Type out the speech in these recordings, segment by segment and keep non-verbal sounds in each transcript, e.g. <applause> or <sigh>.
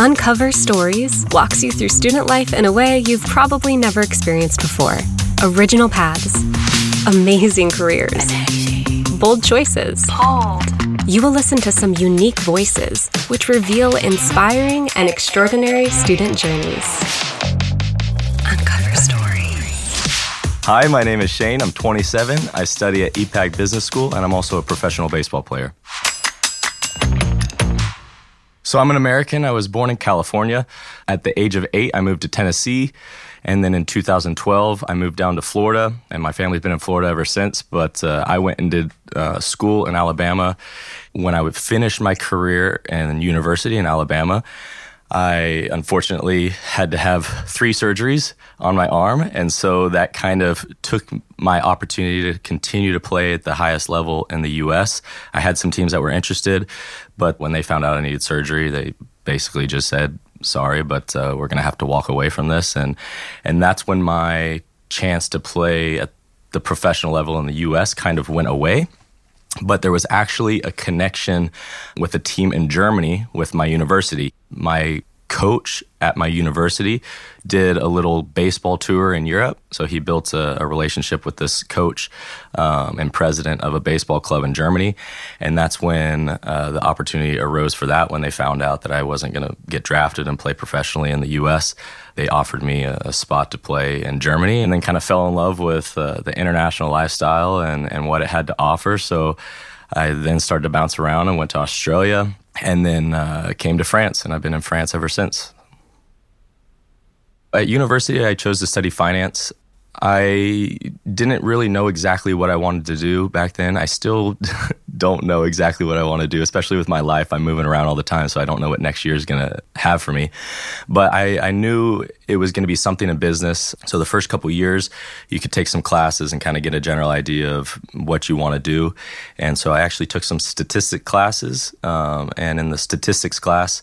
uncovers stories, walks you through student life in a way you've probably never experienced before. Original paths, amazing careers, bold choices. Bold. You will listen to some unique voices, which reveal inspiring and extraordinary student journeys. Uncover stories. Hi, my name is Shane. I'm 27. I study at IPAG Business School, and I'm also a professional baseball player. So I'm an American. I was born in California. At the age of eight, I moved to Tennessee. And then in 2012, I moved down to Florida, and my family's been in Florida ever since. But uh, I went and did uh, school in Alabama. When I would finish my career in university in Alabama, I unfortunately had to have three surgeries on my arm. And so that kind of took my opportunity to continue to play at the highest level in the US. I had some teams that were interested, but when they found out I needed surgery, they basically just said, sorry, but uh, we're going to have to walk away from this. And, and that's when my chance to play at the professional level in the US kind of went away but there was actually a connection with a team in Germany with my university. My coach at my university did a little baseball tour in Europe. So he built a, a relationship with this coach um, and president of a baseball club in Germany. And that's when uh, the opportunity arose for that when they found out that I wasn't going to get drafted and play professionally in the U.S. They offered me a, a, spot to play in Germany and then kind of fell in love with uh, the international lifestyle and, and what it had to offer. So I then started to bounce around and went to Australia and then uh, came to France, and I've been in France ever since. At university, I chose to study finance. I didn't really know exactly what I wanted to do back then. I still <laughs> don't know exactly what I want to do, especially with my life. I'm moving around all the time, so I don't know what next year is going to have for me. But I, I knew it was going to be something in business. So the first couple years, you could take some classes and kind of get a general idea of what you want to do. And so I actually took some statistic classes. Um, and in the statistics class,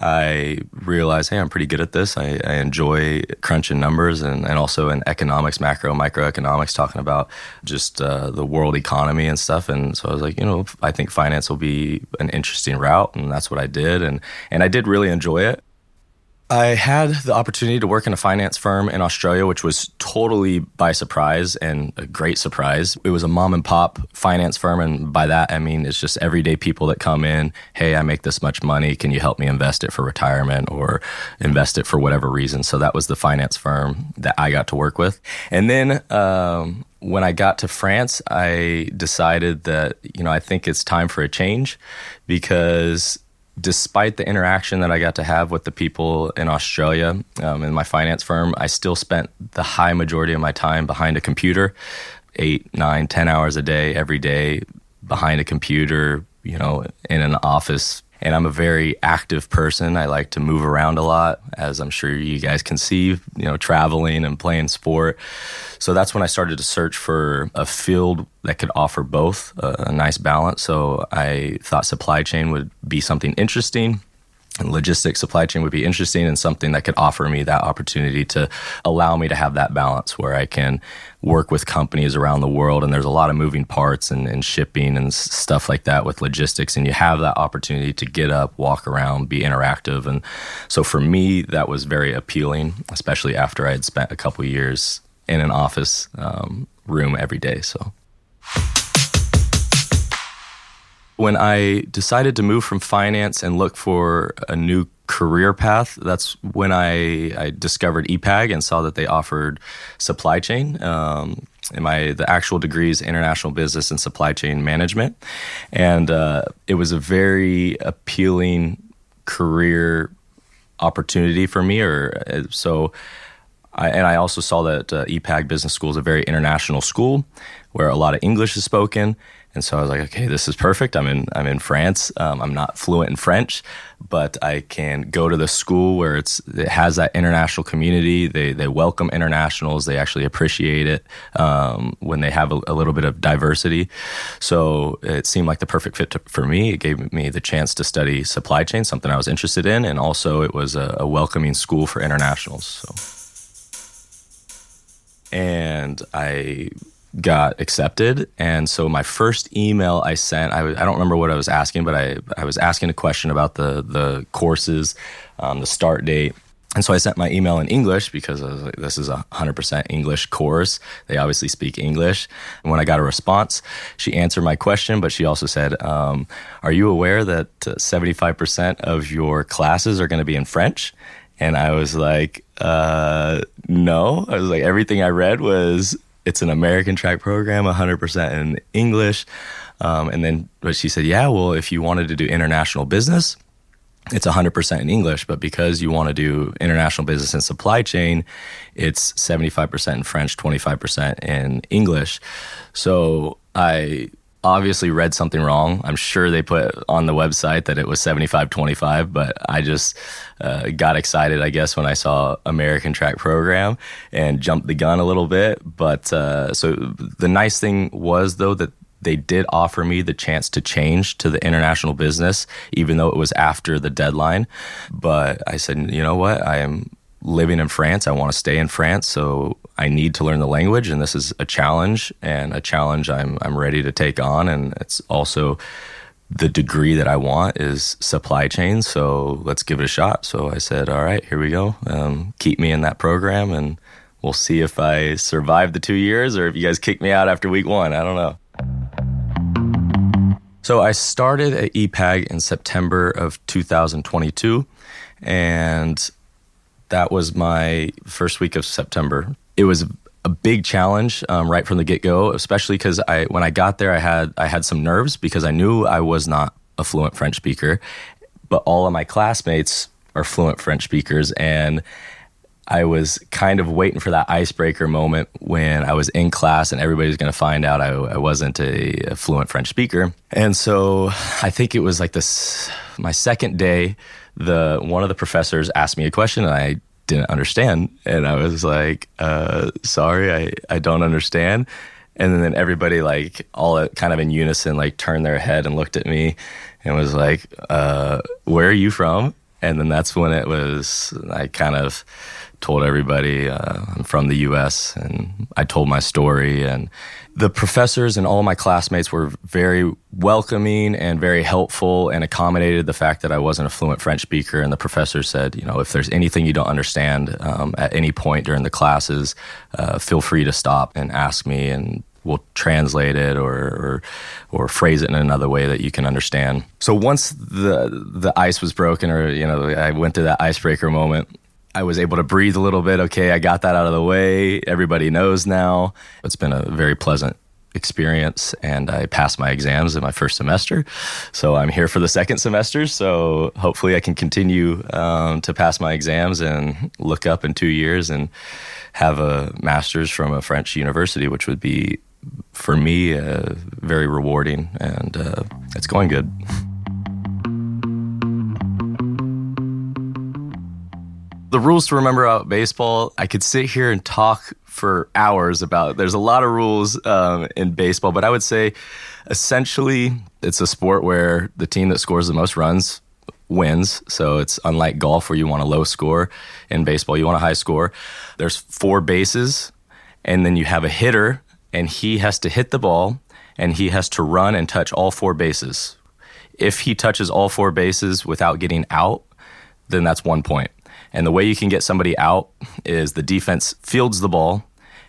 I realized, hey, I'm pretty good at this. I, I enjoy crunching numbers and, and also in economics, macro, microeconomics, talking about just uh, the world economy and stuff. And so I was like, you know, I think finance will be an interesting route. And that's what I did. And, and I did really enjoy it. I had the opportunity to work in a finance firm in Australia, which was totally by surprise and a great surprise. It was a mom and pop finance firm. And by that, I mean, it's just everyday people that come in. Hey, I make this much money. Can you help me invest it for retirement or invest it for whatever reason? So that was the finance firm that I got to work with. And then, um, when I got to France, I decided that, you know, I think it's time for a change because despite the interaction that I got to have with the people in Australia um, in my finance firm, I still spent the high majority of my time behind a computer, eight, nine, ten hours a day, every day behind a computer, you know, in an office and I'm a very active person. I like to move around a lot, as I'm sure you guys can see, you know, traveling and playing sport. So that's when I started to search for a field that could offer both a, a nice balance. So I thought supply chain would be something interesting and logistics supply chain would be interesting and something that could offer me that opportunity to allow me to have that balance where I can work with companies around the world and there's a lot of moving parts and, and shipping and stuff like that with logistics and you have that opportunity to get up walk around be interactive and so for me that was very appealing especially after i had spent a couple years in an office um, room every day so when I decided to move from finance and look for a new career path, that's when I, I discovered IPAG and saw that they offered supply chain. Um, and my the actual degree is international business and supply chain management, and uh, it was a very appealing career opportunity for me. Or uh, so. I, and I also saw that uh, IPAG Business School is a very international school where a lot of English is spoken. And so I was like, okay, this is perfect. I'm in I'm in France. Um, I'm not fluent in French, but I can go to the school where it's it has that international community. They they welcome internationals. They actually appreciate it um, when they have a, a, little bit of diversity. So it seemed like the perfect fit to, for me. It gave me the chance to study supply chain, something I was interested in, and also it was a, a welcoming school for internationals. So, and I got accepted. And so my first email I sent, I w- I don't remember what I was asking, but I, I was asking a question about the, the courses, um, the start date. And so I sent my email in English because like, this is a 100% English course. They obviously speak English. And when I got a response, she answered my question, but she also said, um, Are you aware that 75% of your classes are going to be in French? And I was like, uh, No. I was like, Everything I read was it's an American track program, 100% in English. Um, and then, but she said, Yeah, well, if you wanted to do international business, it's 100% in English, but because you want to do international business and supply chain, it's 75% in French, 25% in English. So I obviously read something wrong. I'm sure they put on the website that it was 75 25, but I just uh, got excited, I guess, when I saw American Track Program and jumped the gun a little bit. But uh, so the nice thing was, though, that they did offer me the chance to change to the international business, even though it was after the deadline. But I said, you know what? I am living in France. I want to stay in France, so I need to learn the language, and this is a challenge and a challenge I'm I'm ready to take on. And it's also the degree that I want is supply chain, so let's give it a shot. So I said, all right, here we go. Um, keep me in that program, and we'll see if I survive the two years or if you guys kick me out after week one. I don't know. So I started at IPAG in September of 2022, and that was my first week of September. It was a big challenge um, right from the get go, especially because I when I got there, I had I had some nerves because I knew I was not a fluent French speaker, but all of my classmates are fluent French speakers, and I was kind of waiting for that icebreaker moment when I was in class and everybody was going to find out I, I wasn't a, a, fluent French speaker. And so I think it was like this my second day. The one of the professors asked me a question and I didn't understand, and I was like, uh, "Sorry, I I don't understand." And then everybody like all kind of in unison like turned their head and looked at me and was like, uh, "Where are you from?" And then that's when it was I kind of told everybody uh, I'm from the U.S. and I told my story. And the professors and all my classmates were very welcoming and very helpful and accommodated the fact that I wasn't a fluent French speaker. And the professor said, you know, if there's anything you don't understand um, at any point during the classes, uh, feel free to stop and ask me and we'll translate it or, or, or phrase it in another way that you can understand. So once the the ice was broken, or you know, I went through that icebreaker moment. I was able to breathe a little bit. Okay, I got that out of the way. Everybody knows now. It's been a very pleasant experience and I passed my exams in my first semester. So I'm here for the second semester. So hopefully I can continue um, to pass my exams and look up in two years and have a master's from a French university, which would be for me uh, very rewarding and uh, it's going good. The rules to remember about baseball, I could sit here and talk for hours about. There's a lot of rules um, in baseball, but I would say essentially it's a sport where the team that scores the most runs wins. So it's unlike golf where you want a low score. In baseball, you want a high score. There's four bases, and then you have a hitter, and he has to hit the ball, and he has to run and touch all four bases. If he touches all four bases without getting out, then that's one point. And the way you can get somebody out is the defense fields the ball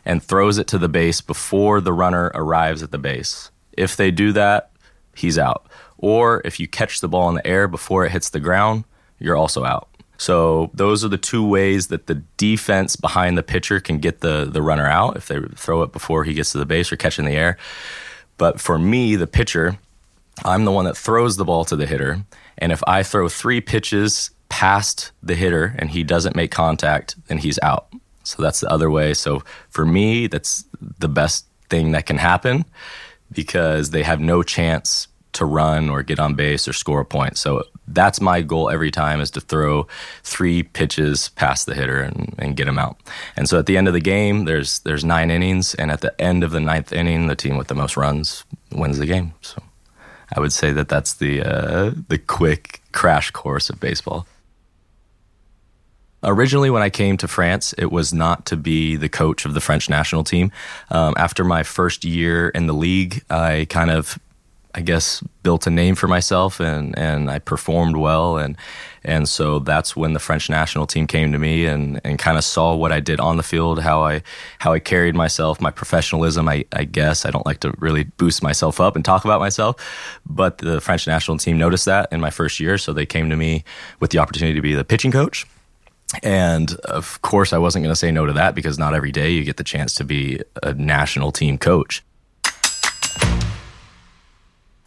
and throws it to the base before the runner arrives at the base. If they do that, he's out. Or if you catch the ball in the air before it hits the ground, you're also out. So those are the two ways that the defense behind the pitcher can get the the runner out if they throw it before he gets to the base or catch in the air. But for me, the pitcher, I'm the one that throws the ball to the hitter. And if I throw three pitches past the hitter and he doesn't make contact, then he's out. So that's the other way. So for me, that's the best thing that can happen because they have no chance to run or get on base or score a point. So that's my goal every time is to throw three pitches past the hitter and, and get him out. And so at the end of the game, there's there's nine innings, and at the end of the ninth inning, the team with the most runs wins the game. So I would say that that's the uh, the quick crash course of baseball. Originally, when I came to France, it was not to be the coach of the French national team. Um, after my first year in the league, I kind of I guess built a name for myself and and I performed well. And and so that's when the French national team came to me and and kind of saw what I did on the field how I how I carried myself my professionalism I, I guess. I don't like to really boost myself up and talk about myself but the French national team noticed that in my first year. So they came to me with the opportunity to be the pitching coach and of course I wasn't going to say no to that because not every day you get the chance to be a national team coach.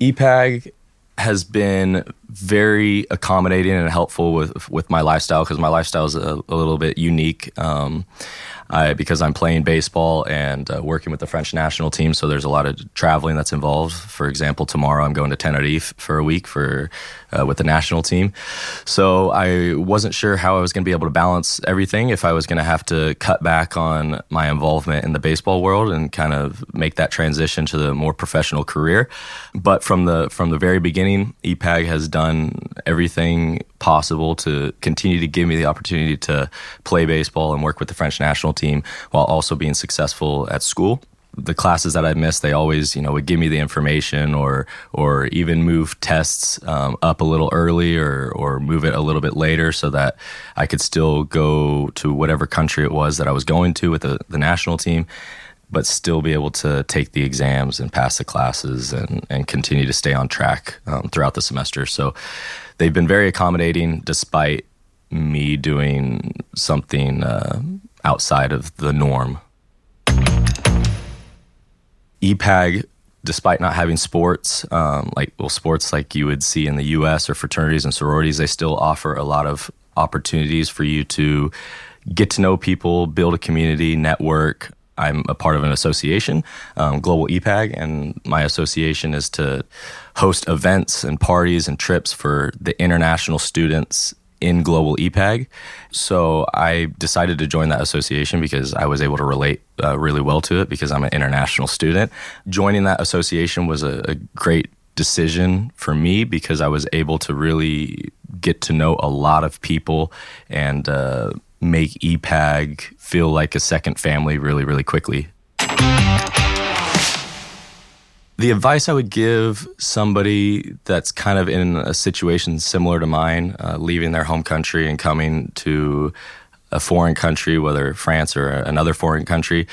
IPAG has been very accommodating and helpful with with my lifestyle because my lifestyle is a, a, little bit unique. Um, I, because I'm playing baseball and uh, working with the French national team, so there's a lot of traveling that's involved. For example, tomorrow I'm going to Tenerife for a week for uh, with the national team. So I wasn't sure how I was going to be able to balance everything. If I was going to have to cut back on my involvement in the baseball world and kind of make that transition to the more professional career. But from the from the very beginning, IPAG has done everything possible to continue to give me the opportunity to play baseball and work with the French national team while also being successful at school. The classes that I missed, they always, you know, would give me the information or or even move tests um, up a little early or or move it a little bit later so that I could still go to whatever country it was that I was going to with the, the national team, but still be able to take the exams and pass the classes and and continue to stay on track um, throughout the semester. So they've been very accommodating despite me doing something uh, outside of the norm. IPAG, despite not having sports, um, like well, sports like you would see in the U.S. or fraternities and sororities, they still offer a lot of opportunities for you to get to know people, build a community, network, I'm a part of an association, um, Global IPAG, and my association is to host events and parties and trips for the international students in Global IPAG. So I decided to join that association because I was able to relate uh, really well to it because I'm an international student. Joining that association was a, a great decision for me because I was able to really get to know a lot of people and uh, make IPAG feel like a second family really, really quickly. The advice I would give somebody that's kind of in a situation similar to mine, uh, leaving their home country and coming to a foreign country, whether France or another foreign country,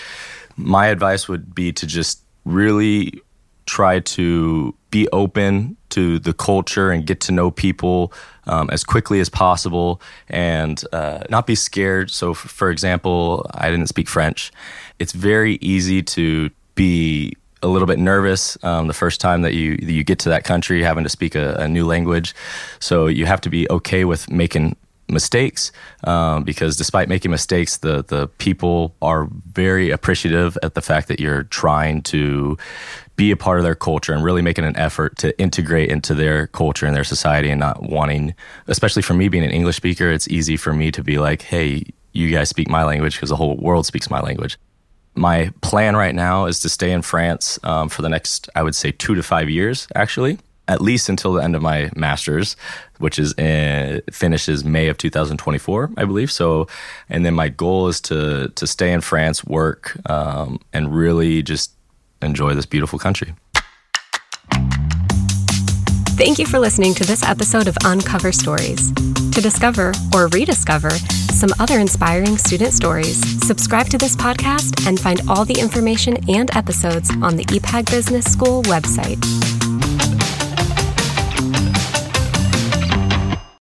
my advice would be to just really try to be open to the culture and get to know people um, as quickly as possible and uh, not be scared. So, f- for example, I didn't speak French. It's very easy to be a little bit nervous um, the first time that you you get to that country, having to speak a, a new language. So you have to be okay with making mistakes um, because despite making mistakes, the the people are very appreciative at the fact that you're trying to be a part of their culture and really making an effort to integrate into their culture and their society and not wanting, especially for me being an English speaker, it's easy for me to be like, hey, you guys speak my language because the whole world speaks my language. My plan right now is to stay in France um, for the next, I would say, two to five years, actually, at least until the end of my master's, which is in, finishes May of 2024, I believe. So, and then my goal is to to stay in France, work, um, and really just enjoy this beautiful country. Thank you for listening to this episode of Uncover Stories. To discover or rediscover some other inspiring student stories, subscribe to this podcast and find all the information and episodes on the IPAG Business School website.